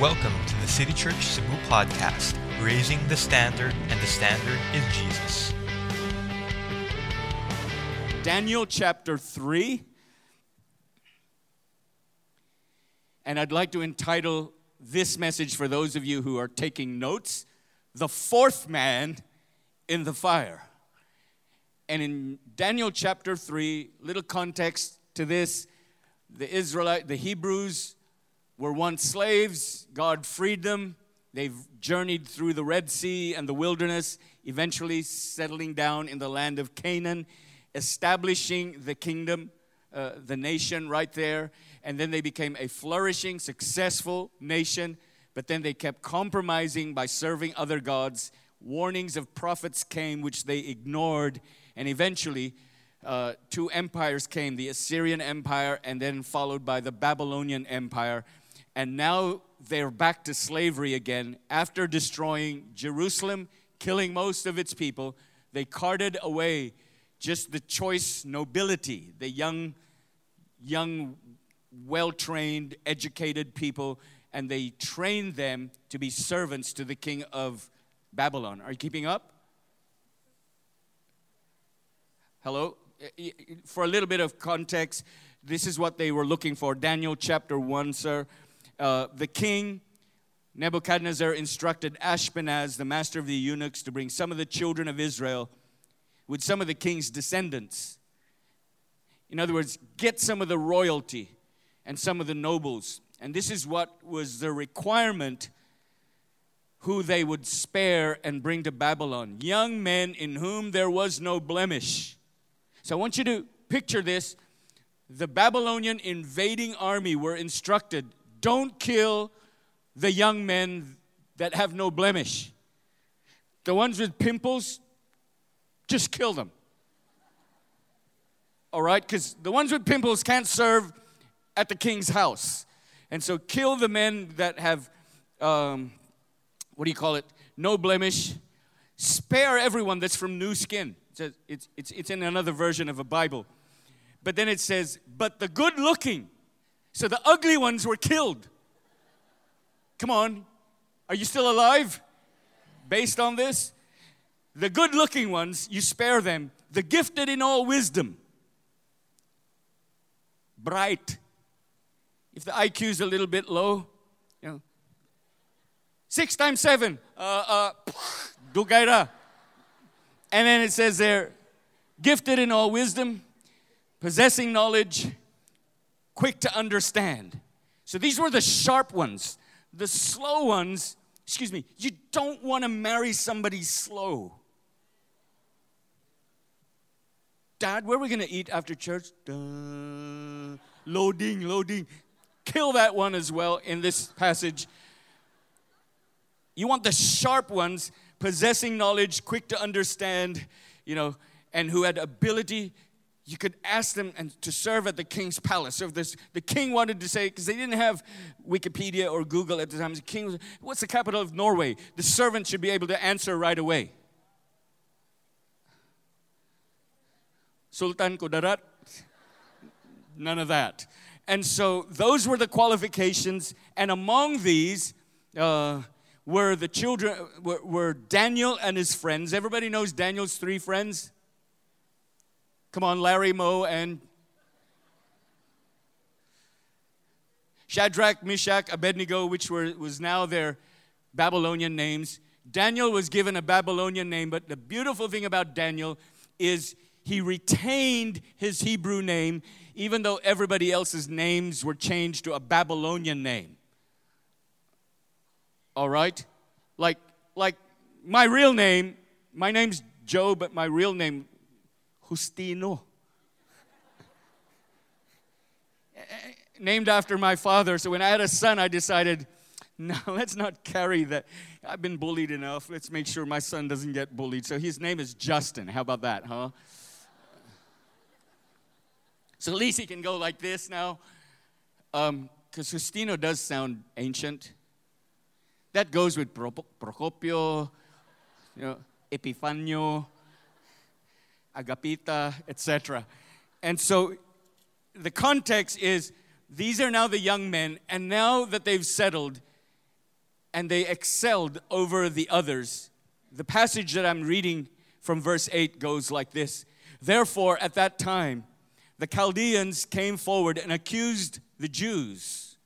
Welcome to the City Church Cebu podcast, raising the standard, and the standard is Jesus. Daniel chapter 3. And I'd like to entitle this message for those of you who are taking notes The Fourth Man in the Fire. And in Daniel chapter 3, little context to this the Israelite, the Hebrews were once slaves. God freed them. They've journeyed through the Red Sea and the wilderness, eventually settling down in the land of Canaan, establishing the kingdom, uh, the nation right there. And then they became a flourishing, successful nation. But then they kept compromising by serving other gods. Warnings of prophets came, which they ignored. And eventually, uh, two empires came the Assyrian Empire, and then followed by the Babylonian Empire and now they're back to slavery again. After destroying Jerusalem, killing most of its people, they carted away just the choice nobility, the young, young, well trained, educated people, and they trained them to be servants to the king of Babylon. Are you keeping up? Hello? For a little bit of context, this is what they were looking for. Daniel chapter 1, sir uh, the king Nebuchadnezzar instructed Ashpenaz, the master of the eunuchs, to bring some of the children of Israel with some of the king's descendants. In other words, get some of the royalty and some of the nobles. And this is what was the requirement who they would spare and bring to Babylon young men in whom there was no blemish. So I want you to picture this. The Babylonian invading army were instructed don't kill the young men that have no blemish. The ones with pimples, just kill them. All right? Because the ones with pimples can't serve at the king's house. And so kill the men that have, um, what do you call it? No blemish. Spare everyone that's from new skin. It's, it's, it's in another version of a Bible. But then it says, but the good looking so the ugly ones were killed. Come on, are you still alive? Based on this? The good looking ones, you spare them. The gifted in all wisdom, bright. If the IQ is a little bit low, you know, six times seven, uh, uh, dugaira. And then it says there, gifted in all wisdom, possessing knowledge, quick to understand. So these were the sharp ones. The slow ones, excuse me, you don't want to marry somebody slow. Dad, where are we going to eat after church? Duh. Loading, loading. Kill that one as well in this passage. You want the sharp ones, possessing knowledge, quick to understand, you know, and who had ability you could ask them and to serve at the king's palace. So if this, the king wanted to say, because they didn't have Wikipedia or Google at the time, the king was, what's the capital of Norway? The servant should be able to answer right away. Sultan Kudarat? None of that. And so those were the qualifications, and among these uh, were the children, were, were Daniel and his friends. Everybody knows Daniel's three friends? Come on, Larry, Moe, and Shadrach, Meshach, Abednego, which were, was now their Babylonian names. Daniel was given a Babylonian name, but the beautiful thing about Daniel is he retained his Hebrew name, even though everybody else's names were changed to a Babylonian name. All right? Like, like my real name, my name's Joe, but my real name Justino. Eh, eh, eh, named after my father. So when I had a son, I decided, no, let's not carry that. I've been bullied enough. Let's make sure my son doesn't get bullied. So his name is Justin. How about that, huh? So at least he can go like this now. Because um, Justino does sound ancient. That goes with Procopio, you know, Epifanio, Agapita, etc. And so the context is these are now the young men, and now that they've settled, and they excelled over the others. The passage that I'm reading from verse 8 goes like this Therefore, at that time, the Chaldeans came forward and accused the Jews.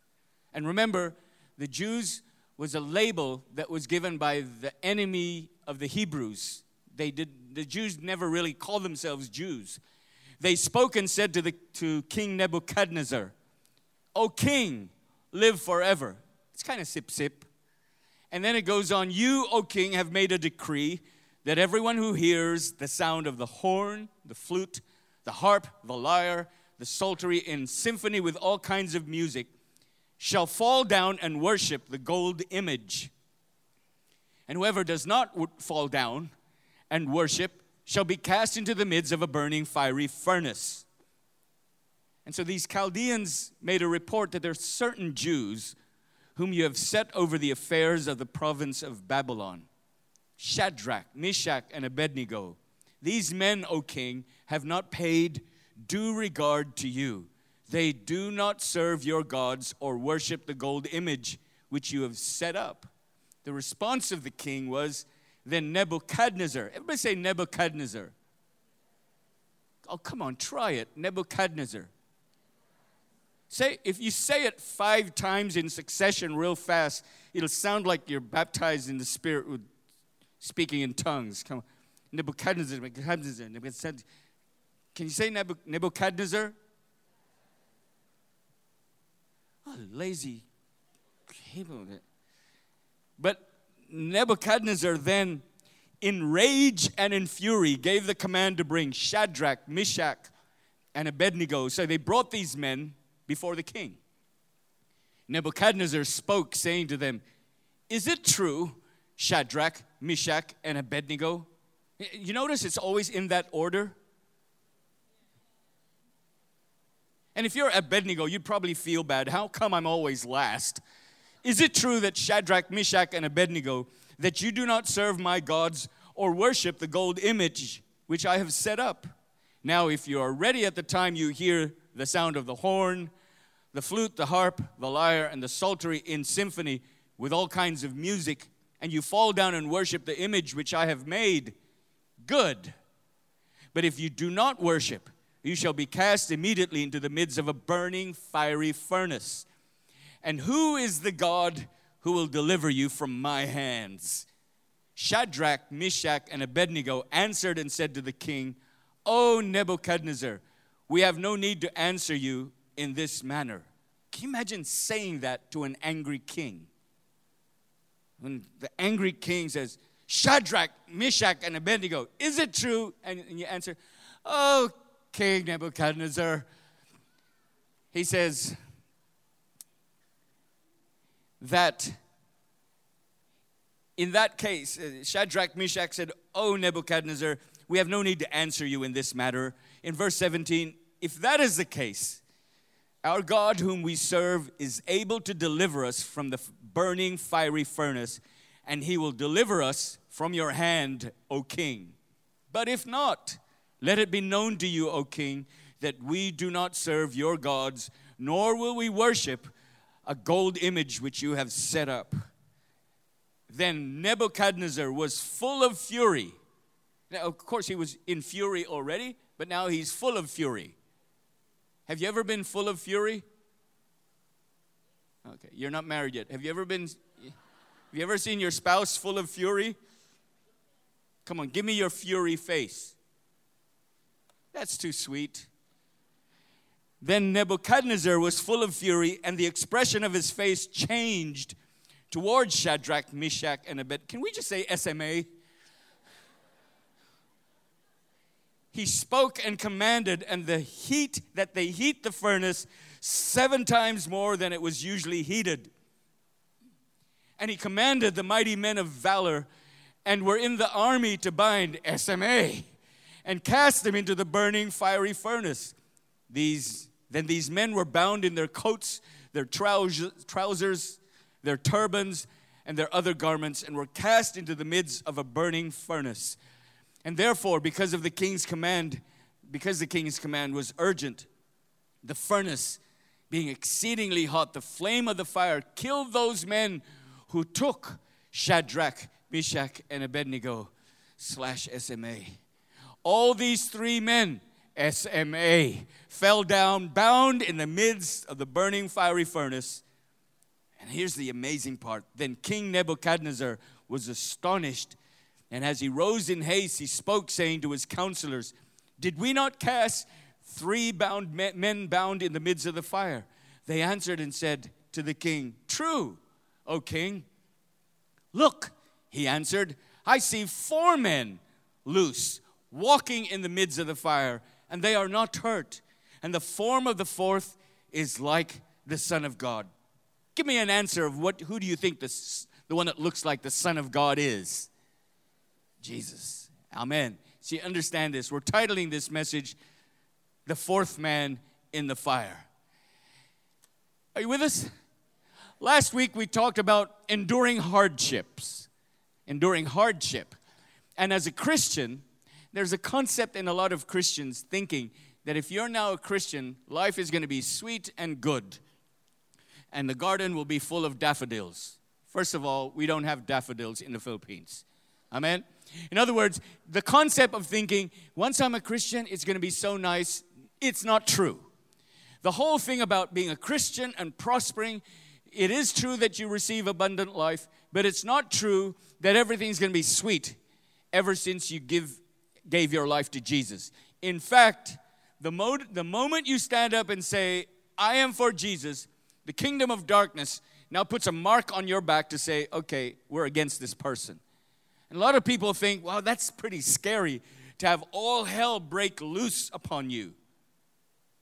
And remember, the Jews was a label that was given by the enemy of the Hebrews. They did, the Jews never really called themselves Jews. They spoke and said to, the, to King Nebuchadnezzar, O king, live forever. It's kind of sip sip. And then it goes on, You, O king, have made a decree that everyone who hears the sound of the horn, the flute, the harp, the lyre, the psaltery in symphony with all kinds of music shall fall down and worship the gold image. And whoever does not fall down and worship shall be cast into the midst of a burning fiery furnace. And so these Chaldeans made a report that there are certain Jews whom you have set over the affairs of the province of Babylon Shadrach, Meshach, and Abednego. These men, O king, have not paid due regard to you. They do not serve your gods or worship the gold image which you have set up. The response of the king was, Then Nebuchadnezzar, everybody say Nebuchadnezzar. Oh, come on, try it. Nebuchadnezzar. Say, if you say it five times in succession real fast, it'll sound like you're baptized in the Spirit with speaking in tongues. Come on. Nebuchadnezzar, Nebuchadnezzar, Nebuchadnezzar. Can you say Nebuchadnezzar? Oh, lazy. But Nebuchadnezzar then, in rage and in fury, gave the command to bring Shadrach, Meshach, and Abednego. So they brought these men before the king. Nebuchadnezzar spoke, saying to them, Is it true, Shadrach, Meshach, and Abednego? You notice it's always in that order. And if you're Abednego, you'd probably feel bad. How come I'm always last? Is it true that Shadrach, Meshach, and Abednego, that you do not serve my gods or worship the gold image which I have set up? Now, if you are ready at the time you hear the sound of the horn, the flute, the harp, the lyre, and the psaltery in symphony with all kinds of music, and you fall down and worship the image which I have made, good. But if you do not worship, you shall be cast immediately into the midst of a burning fiery furnace. And who is the God who will deliver you from my hands? Shadrach, Meshach, and Abednego answered and said to the king, O Nebuchadnezzar, we have no need to answer you in this manner. Can you imagine saying that to an angry king? When the angry king says, Shadrach, Meshach, and Abednego, is it true? And, and you answer, Oh, King Nebuchadnezzar. He says that in that case, uh, Shadrach, Meshach said, Oh, Nebuchadnezzar, we have no need to answer you in this matter. In verse 17, if that is the case, our God, whom we serve, is able to deliver us from the burning fiery furnace, and he will deliver us from your hand, O king. But if not, let it be known to you, O king, that we do not serve your gods, nor will we worship a gold image which you have set up. Then Nebuchadnezzar was full of fury. Now, of course, he was in fury already, but now he's full of fury. Have you ever been full of fury? Okay, you're not married yet. Have you ever been, have you ever seen your spouse full of fury? Come on, give me your fury face. That's too sweet. Then Nebuchadnezzar was full of fury, and the expression of his face changed towards Shadrach, Meshach, and Abed. Can we just say SMA? he spoke and commanded, and the heat that they heat the furnace seven times more than it was usually heated. And he commanded the mighty men of valor and were in the army to bind SMA and cast them into the burning fiery furnace. These, then these men were bound in their coats, their trousers, their turbans, and their other garments, and were cast into the midst of a burning furnace. And therefore, because of the king's command, because the king's command was urgent, the furnace being exceedingly hot, the flame of the fire killed those men who took Shadrach, Meshach, and Abednego slash SMA. All these three men, SMA, fell down, bound in the midst of the burning fiery furnace. And here's the amazing part. Then King Nebuchadnezzar was astonished, and as he rose in haste, he spoke, saying to his counselors, Did we not cast three bound men bound in the midst of the fire? They answered and said to the king, True, O king. Look, he answered, I see four men loose, walking in the midst of the fire, and they are not hurt. And the form of the fourth is like the Son of God. Give me an answer of what who do you think this the one that looks like the Son of God is? Jesus. Amen. See, understand this. We're titling this message The Fourth Man in the Fire. Are you with us? Last week we talked about enduring hardships. Enduring hardship. And as a Christian, there's a concept in a lot of Christians thinking that if you're now a Christian, life is going to be sweet and good, and the garden will be full of daffodils. First of all, we don't have daffodils in the Philippines. Amen? In other words, the concept of thinking, once I'm a Christian, it's going to be so nice, it's not true. The whole thing about being a Christian and prospering, it is true that you receive abundant life, but it's not true that everything's going to be sweet ever since you give, gave your life to Jesus. In fact, the, mo- the moment you stand up and say, I am for Jesus, the kingdom of darkness now puts a mark on your back to say, okay, we're against this person. And a lot of people think, wow, that's pretty scary to have all hell break loose upon you.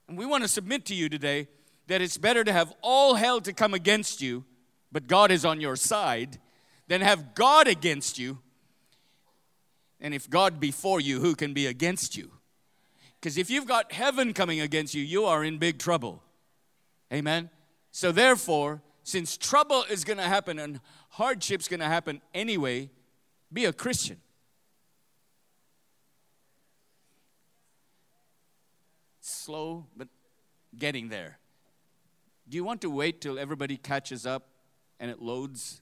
And we want to submit to you today that it's better to have all hell to come against you, but God is on your side, than have God against you. And if God be for you, who can be against you? Because if you've got heaven coming against you, you are in big trouble. Amen? So, therefore, since trouble is going to happen and hardship's going to happen anyway, be a Christian. Slow, but getting there. Do you want to wait till everybody catches up and it loads?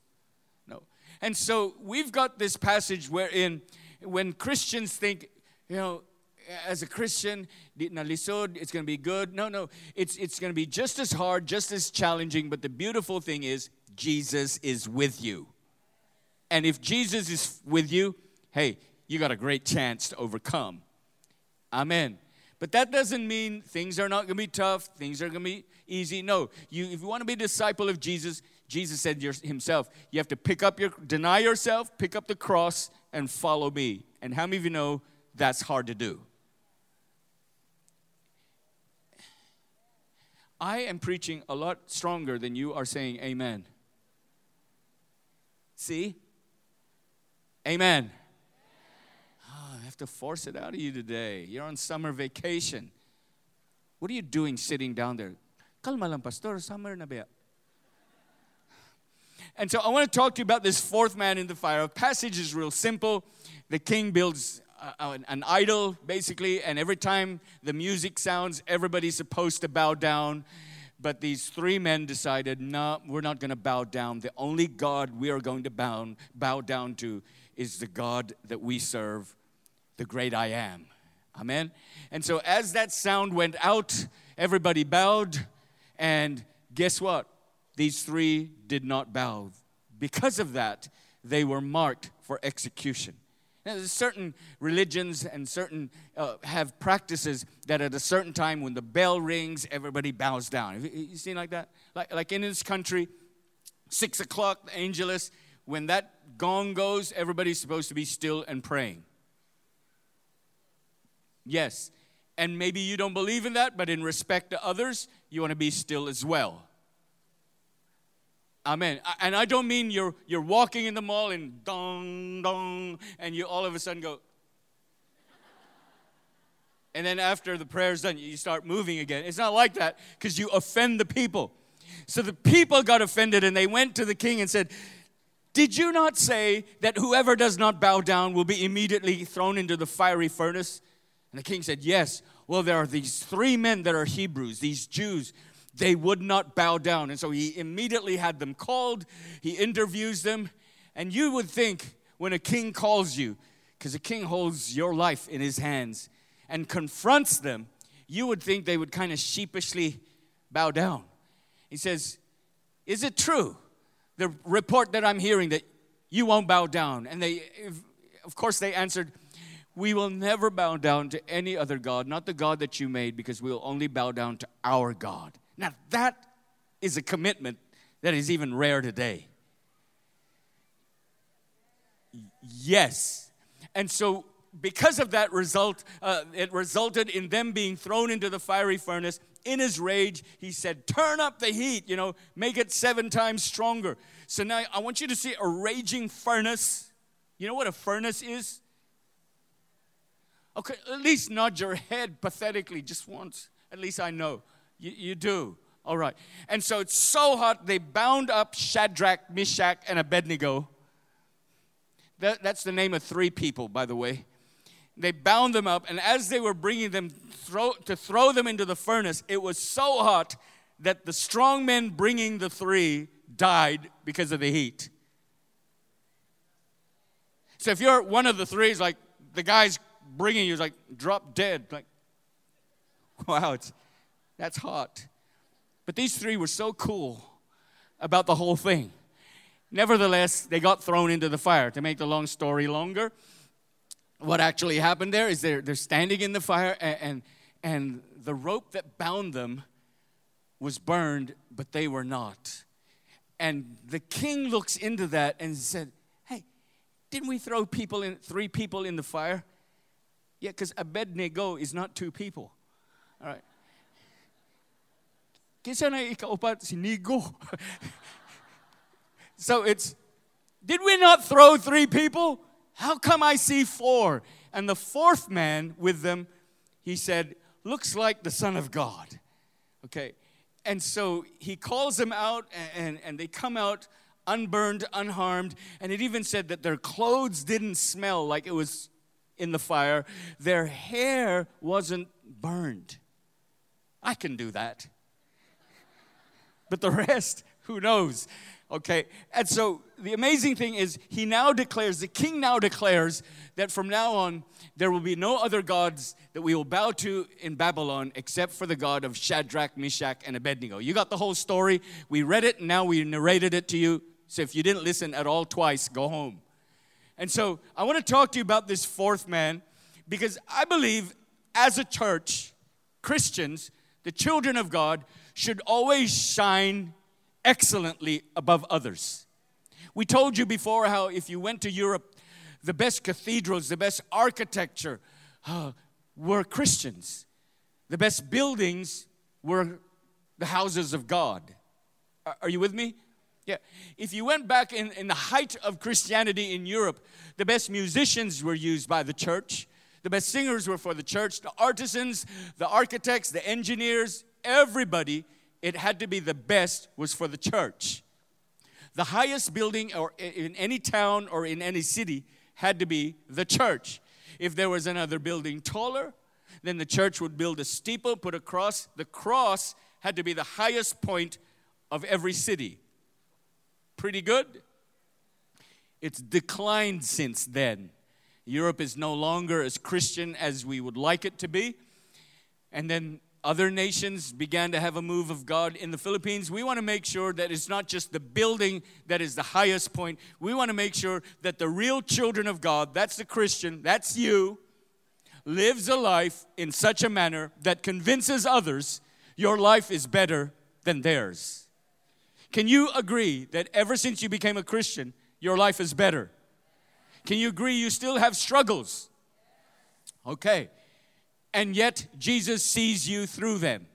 No. And so we've got this passage wherein when Christians think, you know, as a Christian, it's going to be good. No, no, it's, it's going to be just as hard, just as challenging. But the beautiful thing is, Jesus is with you. And if Jesus is with you, hey, you got a great chance to overcome. Amen. But that doesn't mean things are not going to be tough, things are going to be easy. No, you, if you want to be a disciple of Jesus, Jesus said himself, you have to pick up your, deny yourself, pick up the cross, and follow me. And how many of you know that's hard to do? I am preaching a lot stronger than you are saying amen. See? Amen. Oh, I have to force it out of you today. You're on summer vacation. What are you doing sitting down there? Kalma lang, pastor. Summer na ba? And so I want to talk to you about this fourth man in the fire. Passage is real simple. The king builds uh, an idol, basically, and every time the music sounds, everybody's supposed to bow down. But these three men decided, no, we're not going to bow down. The only God we are going to bow, bow down to is the God that we serve, the great I am. Amen. And so, as that sound went out, everybody bowed. And guess what? These three did not bow. Because of that, they were marked for execution. Now, certain religions and certain uh, have practices that at a certain time when the bell rings, everybody bows down. You, seen like that? Like, like in this country, six o'clock, the angelus, when that gong goes, everybody's supposed to be still and praying. Yes. And maybe you don't believe in that, but in respect to others, you want to be still as well. Amen. And I don't mean you're you're walking in the mall and dong dong, and you all of a sudden go. And then after the prayer's done, you start moving again. It's not like that because you offend the people. So the people got offended and they went to the king and said, Did you not say that whoever does not bow down will be immediately thrown into the fiery furnace? And the king said, Yes. Well, there are these three men that are Hebrews, these Jews they would not bow down. And so he immediately had them called, he interviews them. And you would think when a king calls you, because a king holds your life in his hands and confronts them, you would think they would kind of sheepishly bow down. He says, Is it true, the report that I'm hearing, that you won't bow down? And they, of course, they answered, We will never bow down to any other God, not the God that you made, because we will only bow down to our God. Now, that is a commitment that is even rare today. Yes. And so, because of that result, uh, it resulted in them being thrown into the fiery furnace. In his rage, he said, Turn up the heat, you know, make it seven times stronger. So now I want you to see a raging furnace. You know what a furnace is? Okay, at least nod your head pathetically just once. At least I know. You, you do. All right. And so it's so hot, they bound up Shadrach, Meshach, and Abednego. That, that's the name of three people, by the way. They bound them up, and as they were bringing them throw, to throw them into the furnace, it was so hot that the strong men bringing the three died because of the heat. So if you're one of the three, it's like the guy's bringing you is like drop dead. Like, wow, it's that's hot. But these three were so cool about the whole thing. Nevertheless, they got thrown into the fire. To make the long story longer, what actually happened there is they're, they're standing in the fire, and, and, and the rope that bound them was burned, but they were not. And the king looks into that and said, Hey, didn't we throw people in, three people in the fire? Yeah, because Abednego is not two people. All right. Kisa na ikaupat sinigo. so it's, did we not throw three people? How come I see four? And the fourth man with them, he said, looks like the Son of God. Okay. And so he calls them out, and, and they come out unburned, unharmed. And it even said that their clothes didn't smell like it was in the fire, their hair wasn't burned. I can do that. But the rest, who knows? Okay, and so the amazing thing is, he now declares, the king now declares that from now on, there will be no other gods that we will bow to in Babylon except for the God of Shadrach, Meshach, and Abednego. You got the whole story. We read it, and now we narrated it to you. So if you didn't listen at all twice, go home. And so I want to talk to you about this fourth man because I believe as a church, Christians, the children of God, should always shine excellently above others. We told you before how if you went to Europe, the best cathedrals, the best architecture uh, were Christians. The best buildings were the houses of God. Are you with me? Yeah. If you went back in, in the height of Christianity in Europe, the best musicians were used by the church. The best singers were for the church. The artisans, the architects, the engineers, everybody, it had to be the best was for the church. The highest building or in any town or in any city had to be the church. If there was another building taller, then the church would build a steeple, put a cross. The cross had to be the highest point of every city pretty good. It's declined since then. Europe is no longer as Christian as we would like it to be. And then other nations began to have a move of God in the Philippines. We want to make sure that it's not just the building that is the highest point. We want to make sure that the real children of God, that's the Christian, that's you, lives a life in such a manner that convinces others your life is better than theirs. Can you agree that ever since you became a Christian, your life is better? Can you agree you still have struggles? Okay. And yet, Jesus sees you through them.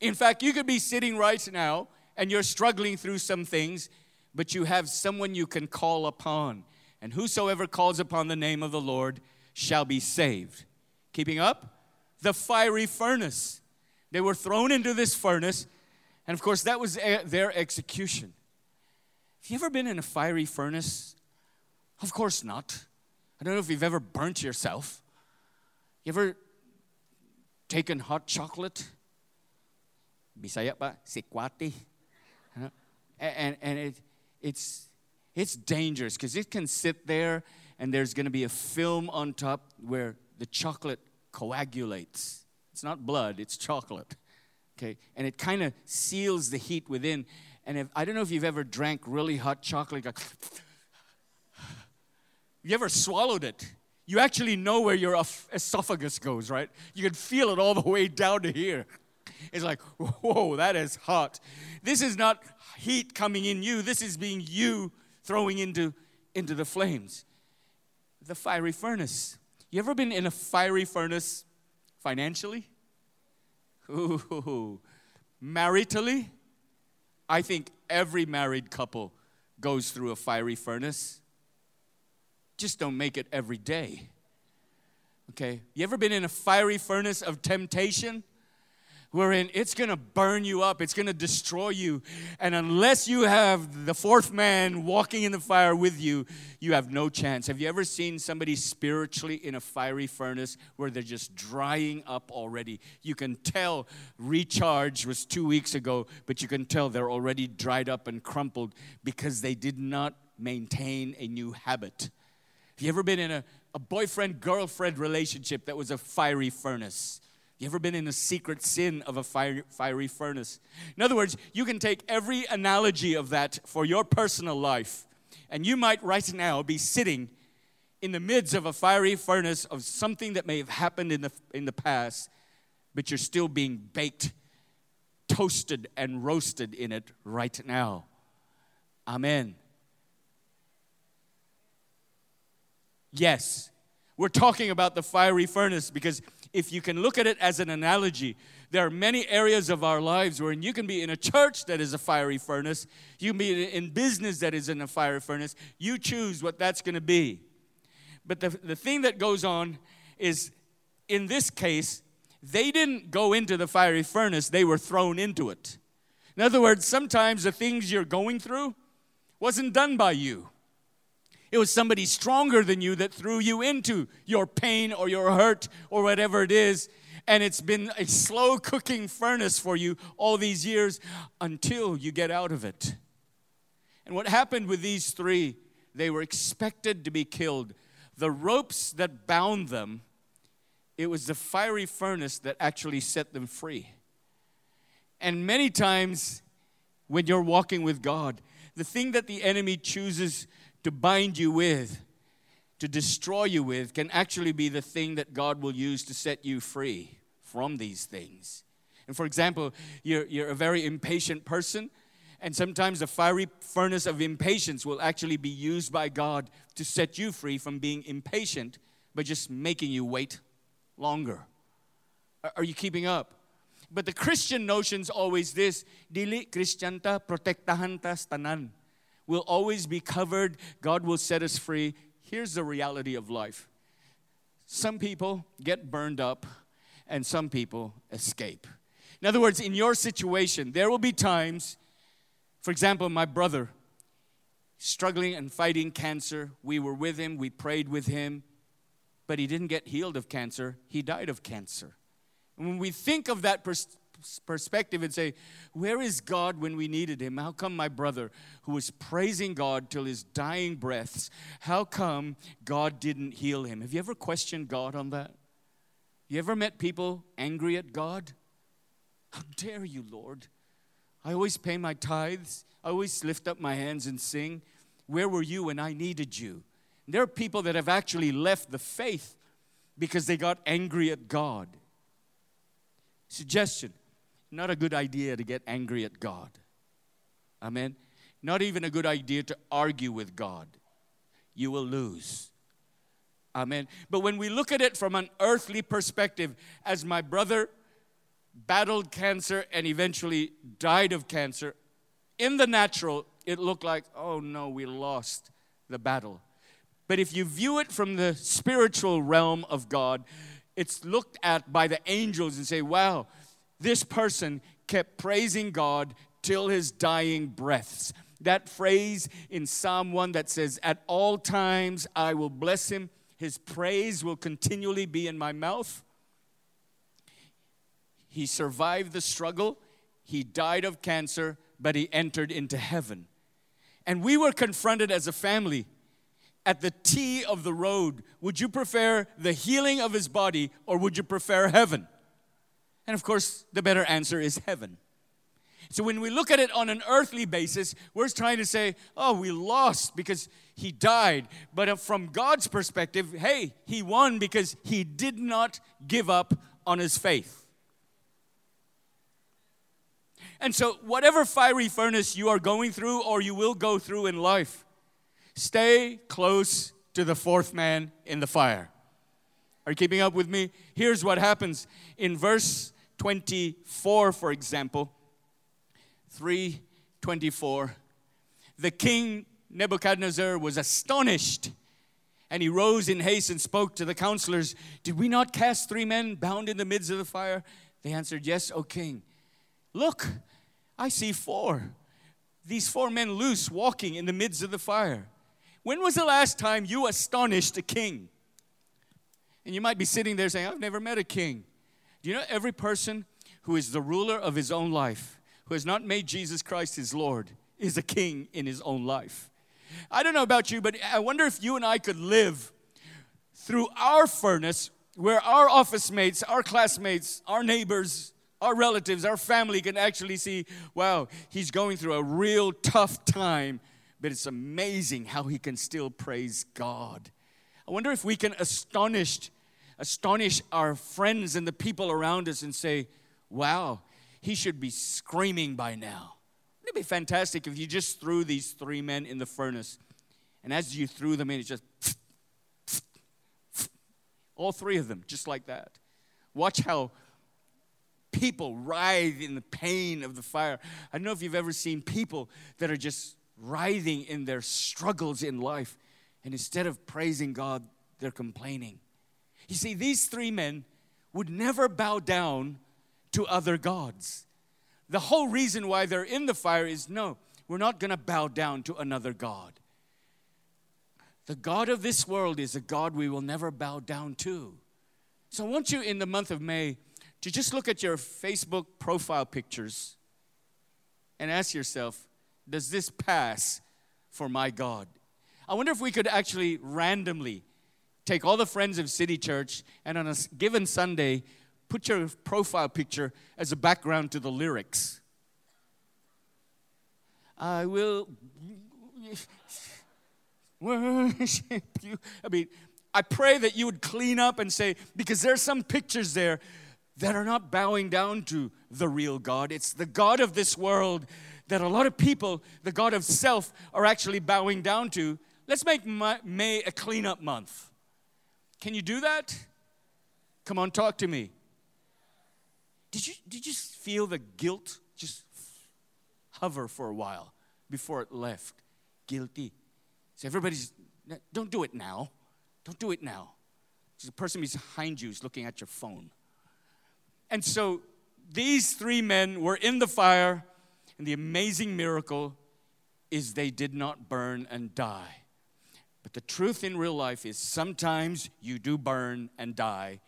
In fact, you could be sitting right now and you're struggling through some things, but you have someone you can call upon. And whosoever calls upon the name of the Lord shall be saved. Keeping up? The fiery furnace. They were thrown into this furnace and of course, that was their execution. Have you ever been in a fiery furnace? Of course not. I don't know if you've ever burnt yourself. You ever taken hot chocolate Bisaya pa, sikwati. And, and, it, it's, it's dangerous because it can sit there and there's going to be a film on top where the chocolate coagulates. It's not blood, it's chocolate. Okay, and it kind of seals the heat within. And if, I don't know if you've ever drank really hot chocolate. Like, you ever swallowed it? You actually know where your esophagus goes, right? You can feel it all the way down to here. It's like, whoa, that is hot. This is not heat coming in you, this is being you throwing into, into the flames. The fiery furnace. You ever been in a fiery furnace financially? Ooh, maritally? I think every married couple goes through a fiery furnace. Just don't make it every day. Okay? You ever been in a fiery furnace of temptation? wherein it's to burn you up, it's to destroy you. And unless you have the fourth man walking in the fire with you, you have no chance. Have you ever seen somebody spiritually in a fiery furnace where they're just drying up already? You can tell recharge was two weeks ago, but you can tell they're already dried up and crumpled because they did not maintain a new habit. Have you ever been in a, a boyfriend girlfriend relationship that was a fiery furnace? You ever been in the secret sin of a fire, fiery furnace? In other words, you can take every analogy of that for your personal life, and you might right now be sitting in the midst of a fiery furnace of something that may have happened in the, in the past, but you're still being baked, toasted, and roasted in it right now. Amen. Yes, we're talking about the fiery furnace because if you can look at it as an analogy, there are many areas of our lives where you can be in a church that is a fiery furnace, you can be in business that is in a fiery furnace. You choose what that's going to be. But the, the thing that goes on is, in this case, they didn't go into the fiery furnace, they were thrown into it. In other words, sometimes the things you're going through wasn't done by you. It was somebody stronger than you that threw you into your pain or your hurt or whatever it is. And it's been a slow cooking furnace for you all these years until you get out of it. And what happened with these three, they were expected to be killed. The ropes that bound them, it was the fiery furnace that actually set them free. And many times when you're walking with God, the thing that the enemy chooses to bind you with, to destroy you with, can actually be the thing that God will use to set you free from these things. And for example, you're, you're a very impatient person, and sometimes the fiery furnace of impatience will actually be used by God to set you free from being impatient by just making you wait longer. Are you keeping up? But the Christian notion's always this, dili Kristiyanta protektahan ta tanan. We'll always be covered. God will set us free. Here's the reality of life some people get burned up, and some people escape. In other words, in your situation, there will be times, for example, my brother struggling and fighting cancer. We were with him, we prayed with him, but he didn't get healed of cancer, he died of cancer. And when we think of that pers- perspective and say, Where is God when we needed him? How come my brother, who was praising God till his dying breaths, how come God didn't heal him? Have you ever questioned God on that? You ever met people angry at God? How dare you, Lord? I always pay my tithes, I always lift up my hands and sing. Where were you when I needed you? And there are people that have actually left the faith because they got angry at God. Suggestion not a good idea to get angry at God. Amen. Not even a good idea to argue with God. You will lose. Amen. But when we look at it from an earthly perspective, as my brother battled cancer and eventually died of cancer, in the natural, it looked like, oh no, we lost the battle. But if you view it from the spiritual realm of God, it's looked at by the angels and say, wow, this person kept praising God till his dying breaths. That phrase in Psalm 1 that says, At all times I will bless him, his praise will continually be in my mouth. He survived the struggle, he died of cancer, but he entered into heaven. And we were confronted as a family at the T of the road. Would you prefer the healing of his body or would you prefer heaven? And of course, the better answer is heaven. So when we look at it on an earthly basis, we're trying to say, oh, we lost because he died. But uh, from God's perspective, hey, he won because he did not give up on his faith. And so, whatever fiery furnace you are going through or you will go through in life, stay close to the fourth man in the fire. Are you keeping up with me? Here's what happens in verse 24, for example. 324. The king Nebuchadnezzar was astonished and he rose in haste and spoke to the counselors Did we not cast three men bound in the midst of the fire? They answered, Yes, O king. Look, I see four. These four men loose walking in the midst of the fire. When was the last time you astonished a king? And you might be sitting there saying, I've never met a king. Do you know every person who is the ruler of his own life, who has not made Jesus Christ his Lord, is a king in his own life? I don't know about you, but I wonder if you and I could live through our furnace where our office mates, our classmates, our neighbors, our relatives, our family can actually see, wow, he's going through a real tough time, but it's amazing how he can still praise God. I wonder if we can astonish, astonish our friends and the people around us and say, wow, he should be screaming by now. It'd be fantastic if you just threw these three men in the furnace. And as you threw them in, it's just all three of them, just like that. Watch how people writhe in the pain of the fire. I don't know if you've ever seen people that are just writhing in their struggles in life, and instead of praising God, they're complaining. You see, these three men would never bow down to other gods. The whole reason why they're in the fire is no, we're not going to bow down to another God. The God of this world is a God we will never bow down to. So I want you in the month of May to just look at your Facebook profile pictures and ask yourself, does this pass for my God? I wonder if we could actually randomly take all the friends of City Church and on a given Sunday, put your profile picture as a background to the lyrics. I will worship you. I mean, I pray that you would clean up and say, because there's some pictures there that are not bowing down to the real God. It's the God of this world that a lot of people, the God of self, are actually bowing down to. Let's make May a cleanup month. Can you do that? Come on, talk to me. Did you, did you feel the guilt just hover for a while before it left? Guilty. So everybody's, don't do it now. Don't do it now. The person behind you is looking at your phone. And so these three men were in the fire, and the amazing miracle is they did not burn and die. But the truth in real life is sometimes you do burn and die,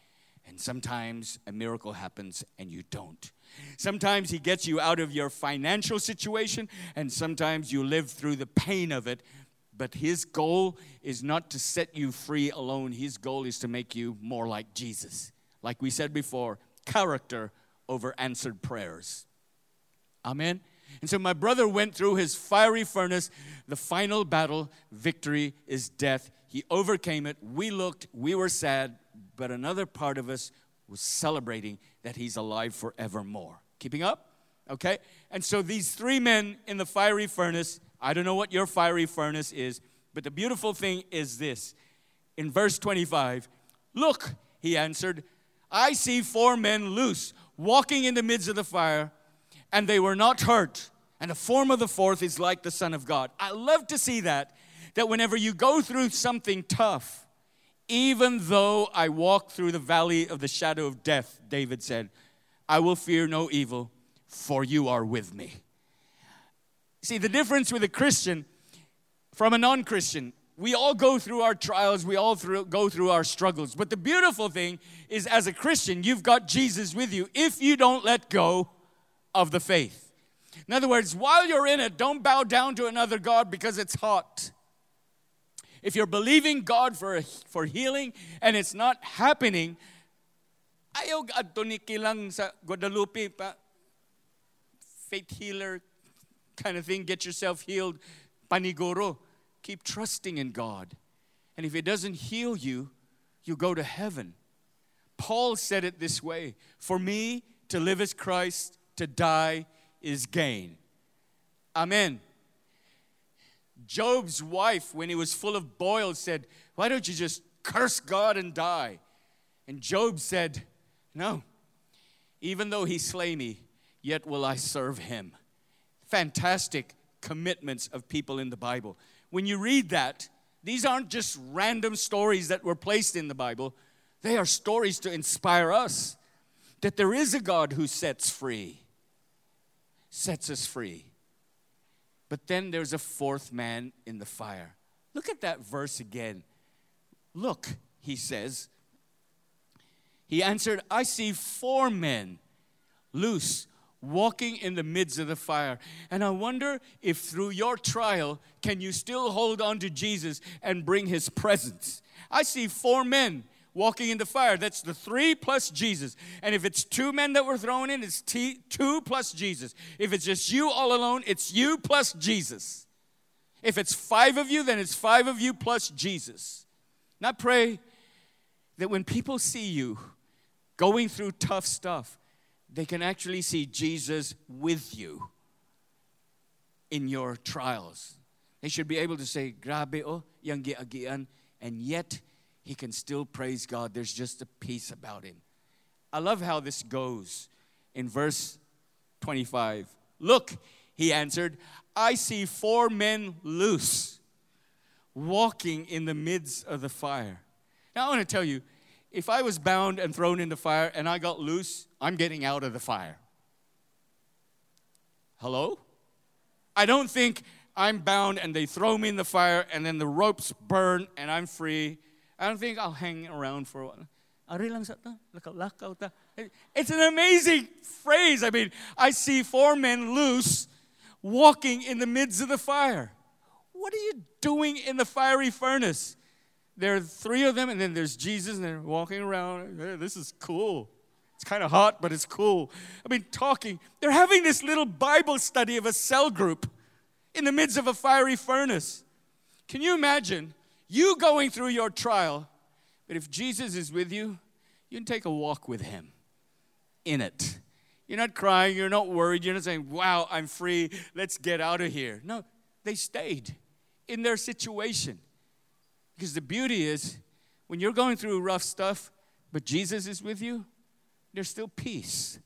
and sometimes a miracle happens and you don't. Sometimes He gets you out of your financial situation, and sometimes you live through the pain of it. But His goal is not to set you free alone, His goal is to make you more like Jesus. Like we said before, character over answered prayers. Amen. And so my brother went through his fiery furnace. The final battle, victory is death. He overcame it. We looked, we were sad, but another part of us was celebrating that he's alive forevermore. Keeping up? Okay? And so these three men in the fiery furnace, I don't know what your fiery furnace is, but the beautiful thing is this. In verse 25, look, he answered, I see four men loose, walking in the midst of the fire, and they were not hurt. And the form of the fourth is like the Son of God. I love to see that, that whenever you go through something tough, even though I walk through the valley of the shadow of death, David said, I will fear no evil, for you are with me. See, the difference with a Christian from a non Christian we all go through our trials, we all through, go through our struggles. But the beautiful thing is, as a Christian, you've got Jesus with you. If you don't let go, of the faith. In other words, while you're in it, don't bow down to another God because it's hot. If you're believing God for, for healing and it's not happening, ayaw adto ni sa faith healer kind of thing, get yourself healed, paniguro. Keep trusting in God. And if it doesn't heal you, you go to heaven. Paul said it this way For me, to live is Christ, to die is gain. Amen. Job's wife, when he was full of boils, said, Why don't you just curse God and die? And Job said, No, even though he slay me, yet will I serve him. Fantastic commitments of people in the Bible. When you read that, these aren't just random stories that were placed in the Bible, they are stories to inspire us that there is a God who sets free, sets us free. But then there's a fourth man in the fire. Look at that verse again. Look, he says. He answered, I see four men loose walking in the midst of the fire. And I wonder if through your trial, can you still hold on to Jesus and bring his presence? I see four men walking in the fire. That's the three plus Jesus. And if it's two men that were thrown in, it's t- two plus Jesus. If it's just you all alone, it's you plus Jesus. If it's five of you, then it's five of you plus Jesus. Now pray that when people see you going through tough stuff, they can actually see Jesus with you in your trials. They should be able to say, Grabe oh, yang giagian, and yet he can still praise God. There's just a peace about him. I love how this goes in verse 25. Look, he answered, I see four men loose walking in the midst of the fire. Now, I want to tell you, if I was bound and thrown in the fire and I got loose, I'm getting out of the fire. Hello? I don't think I'm bound and they throw me in the fire and then the ropes burn and I'm free. I don't think I'll hang around for a while. It's an amazing phrase. I mean, I see four men loose walking in the midst of the fire. What are you doing in the fiery furnace? there are three of them, and then there's Jesus, and they're walking around. Hey, this is cool. It's kind of hot, but it's cool. I mean, talking. They're having this little Bible study of a cell group in the midst of a fiery furnace. Can you imagine you going through your trial, but if Jesus is with you, you can take a walk with him in it. You're not crying, you're not worried, you're not saying, wow, I'm free, let's get out of here. No, they stayed in their situation. Because the beauty is, when you're going through rough stuff, but Jesus is with you, there's still peace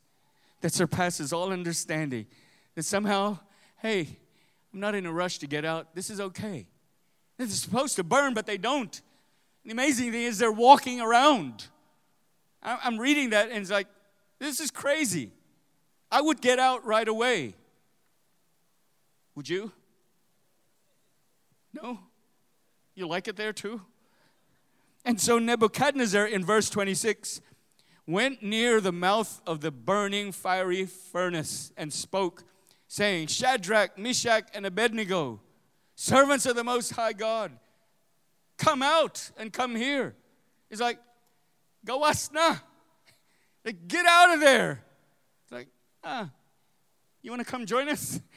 that surpasses all understanding. That somehow, hey, I'm not in a rush to get out. This is okay. Is supposed to burn, but they don't. The amazing thing is they're walking around. I'm reading that and it's like, this is crazy. I would get out right away. Would you? No? You like it there too? And so Nebuchadnezzar in verse 26 went near the mouth of the burning fiery furnace and spoke, saying, Shadrach, Meshach, and Abednego, servants of the Most High God, come out and come here. He's like, Gawas na. Like, get out of there. It's like, ah, you want to come join us?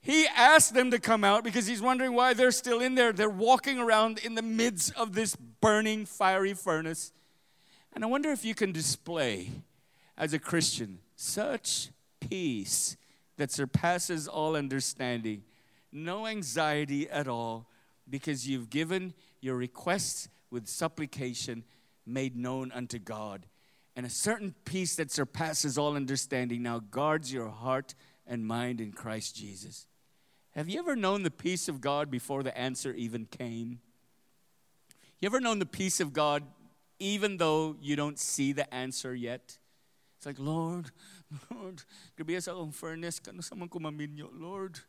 He asked them to come out because he's wondering why they're still in there. They're walking around in the midst of this burning fiery furnace. And I wonder if you can display, as a Christian, such peace that surpasses all understanding, no anxiety at all, because you've given your requests with supplication made known unto God. And a certain peace that surpasses all understanding now guards your heart and mind in Christ Jesus. Have you ever known the peace of God before the answer even came? You ever known the peace of God even though you don't see the answer yet? It's like, Lord, Lord, grabe sa akong furnace, kano sa man kumaminyo, Lord,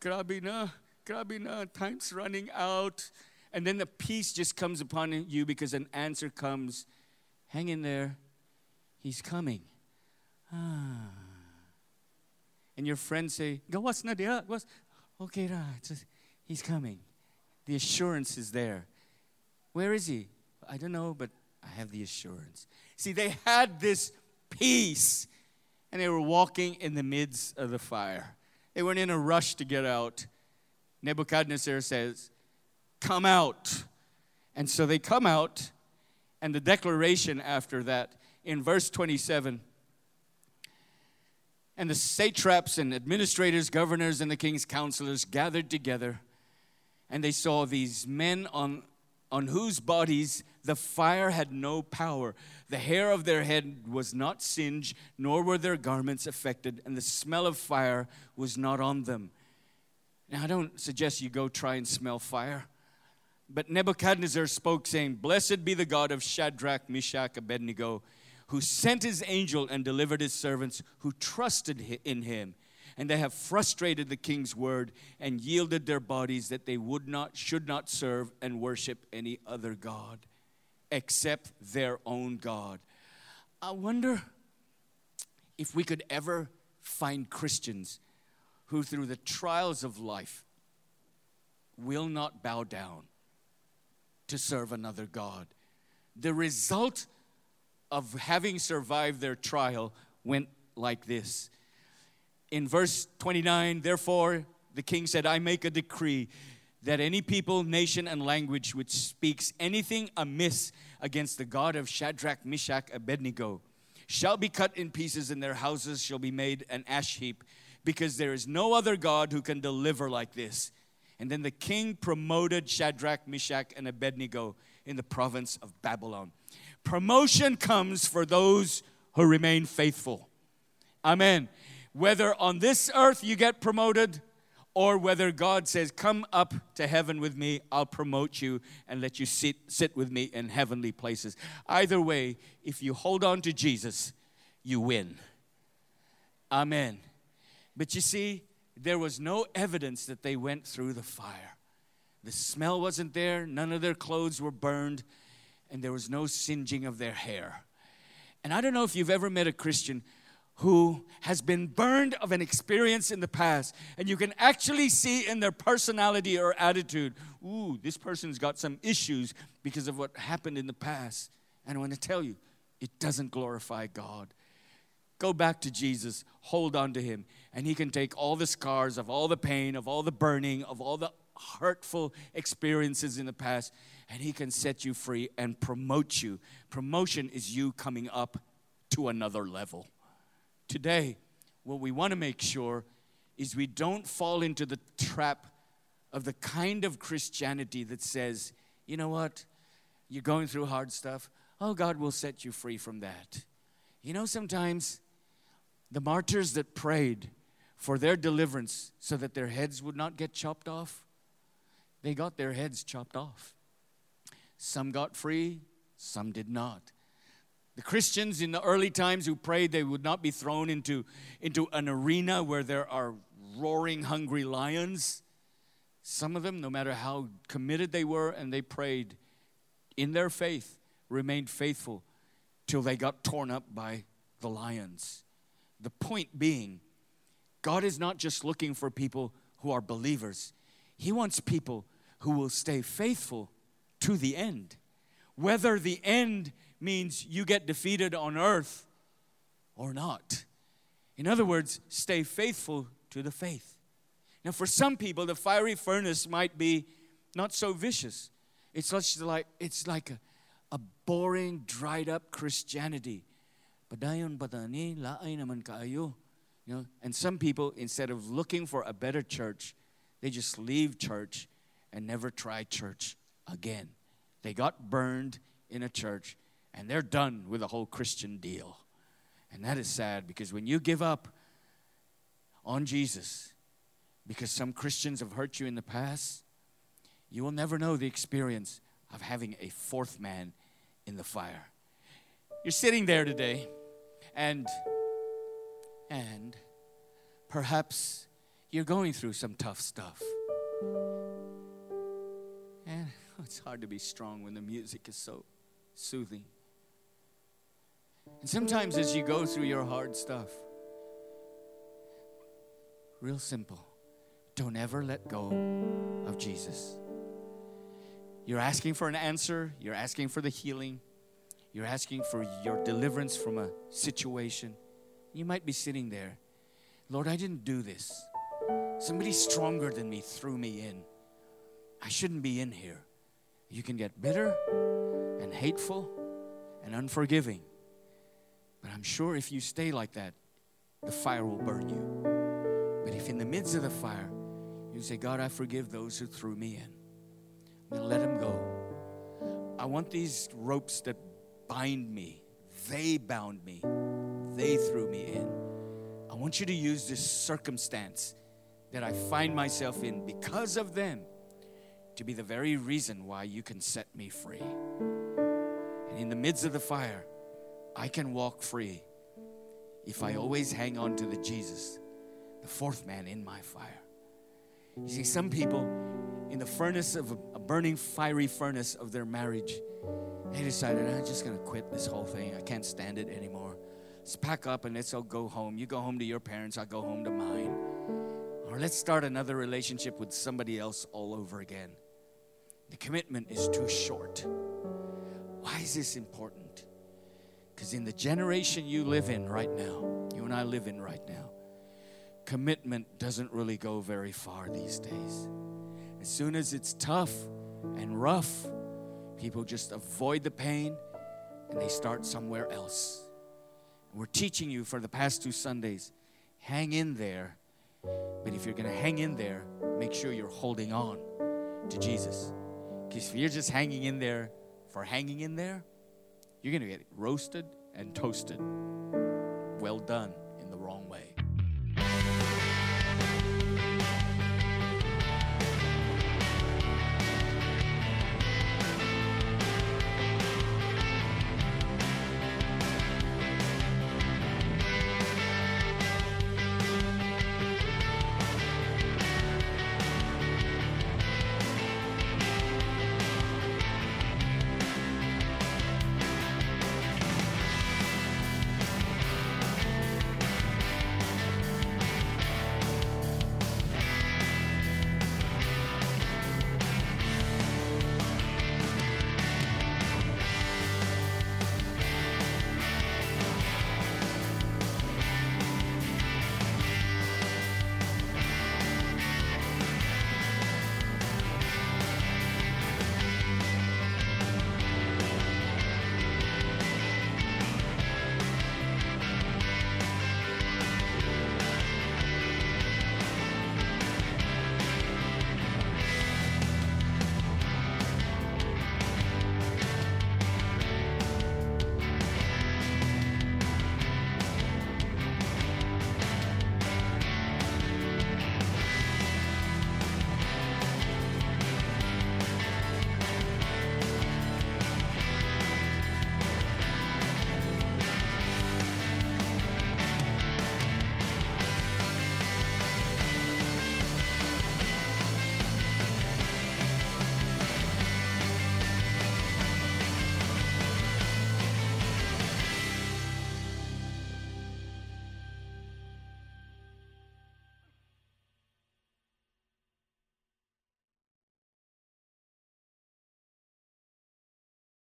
grabe na, grabe na, time's running out. And then the peace just comes upon you because an answer comes. Hang in there, He's coming. Ah. and your friends say, Gawas na dia, gawas. Okay, ra, just, he's coming. The assurance is there. Where is he? I don't know, but I have the assurance. See, they had this peace, and they were walking in the midst of the fire. They weren't in a rush to get out. Nebuchadnezzar says, Come out. And so they come out, and the declaration after that in verse 27 and the satraps and administrators, governors, and the king's counselors gathered together, and they saw these men on, on whose bodies the fire had no power. The hair of their head was not singed, nor were their garments affected, and the smell of fire was not on them. Now, I don't suggest you go try and smell fire. But Nebuchadnezzar spoke, saying, Blessed be the God of Shadrach, Meshach, Abednego who sent his angel and delivered his servants who trusted in him. And they have frustrated the king's word and yielded their bodies that they would not, should not serve and worship any other God except their own God. I wonder if we could ever find Christians who, through the trials of life, will not bow down to serve another God. The result of having survived their trial went like this. In verse 29, therefore, the king said, I make a decree that any people, nation, and language which speaks anything amiss against the God of Shadrach, Meshach, Abednego shall be cut in pieces, and their houses shall be made an ash heap, because there is no other God who can deliver like this. And then the king promoted Shadrach, Meshach, and Abednego in the province of Babylon. Promotion comes for those who remain faithful. Amen. Whether on this earth you get promoted or whether God says, Come up to heaven with me, I'll promote you and let you sit, sit with me in heavenly places. Either way, if you hold on to Jesus, you win. Amen. But you see, there was no evidence that they went through the fire. The smell wasn't there, none of their clothes were burned, and there was no singeing of their hair. And I don't know if you've ever met a Christian who has been burned of an experience in the past, and you can actually see in their personality or attitude, ooh, this person's got some issues because of what happened in the past. And I want to tell you, it doesn't glorify God. Go back to Jesus, hold on to Him, and He can take all the scars of all the pain, of all the burning, of all the hurtful experiences in the past, and He can set you free and promote you. Promotion is you coming up to another level. Today, what we want to make sure is we don't fall into the trap of the kind of Christianity that says, you know what, you're going through hard stuff. Oh, God will set you free from that. You know, sometimes the martyrs that prayed for their deliverance so that their heads would not get chopped off, they got their heads chopped off. Some got free, some did not. The Christians in the early times who prayed they would not be thrown into, into an arena where there are roaring, hungry lions. Some of them, no matter how committed they were and they prayed in their faith, remained faithful till they got torn up by the lions. The point being, God is not just looking for people who are believers, He wants people who will stay faithful to the end. Whether the end means you get defeated on earth or not. In other words, stay faithful to the faith. Now, for some people, the fiery furnace might be not so vicious. It's such like, it's like a, a boring, dried up Christianity. Padayon patani, laay naman kaayo. You know, and some people, instead of looking for a better church, they just leave church and never try church again. They got burned in a church and they're done with the whole Christian deal. And that is sad because when you give up on Jesus because some Christians have hurt you in the past, you will never know the experience of having a fourth man in the fire. You're sitting there today and and perhaps you're going through some tough stuff. And it's hard to be strong when the music is so soothing. And sometimes as you go through your hard stuff, Real simple. Don't ever let go of Jesus. You're asking for an answer, you're asking for the healing, you're asking for your deliverance from a situation. You might be sitting there, Lord, I didn't do this. Somebody stronger than me threw me in. I shouldn't be in here. You can get bitter and hateful and unforgiving. But I'm sure if you stay like that, the fire will burn you. But if in the midst of the fire, you say, God, I forgive those who threw me in, I'm going to let them go. I want these ropes that bind me, they bound me, they threw me in. I want you to use this circumstance that I find myself in because of them to be the very reason why you can set me free. And in the midst of the fire, I can walk free if I always hang on to the Jesus, the fourth man in my fire. You see, some people in the furnace of a, burning, fiery furnace of their marriage, they decided, I'm just going to quit this whole thing. I can't stand it anymore. Let's pack up and let's all go home. You go home to your parents, I go home to mine. Or let's start another relationship with somebody else all over again. The commitment is too short. Why is this important? Because in the generation you live in right now, you and I live in right now, commitment doesn't really go very far these days. As soon as it's tough and rough, people just avoid the pain and they start somewhere else. We're teaching you for the past two Sundays hang in there. But if you're going to hang in there, make sure you're holding on to Jesus. Because if you're just hanging in there for hanging in there, you're going to get roasted and toasted. Well done in the wrong way.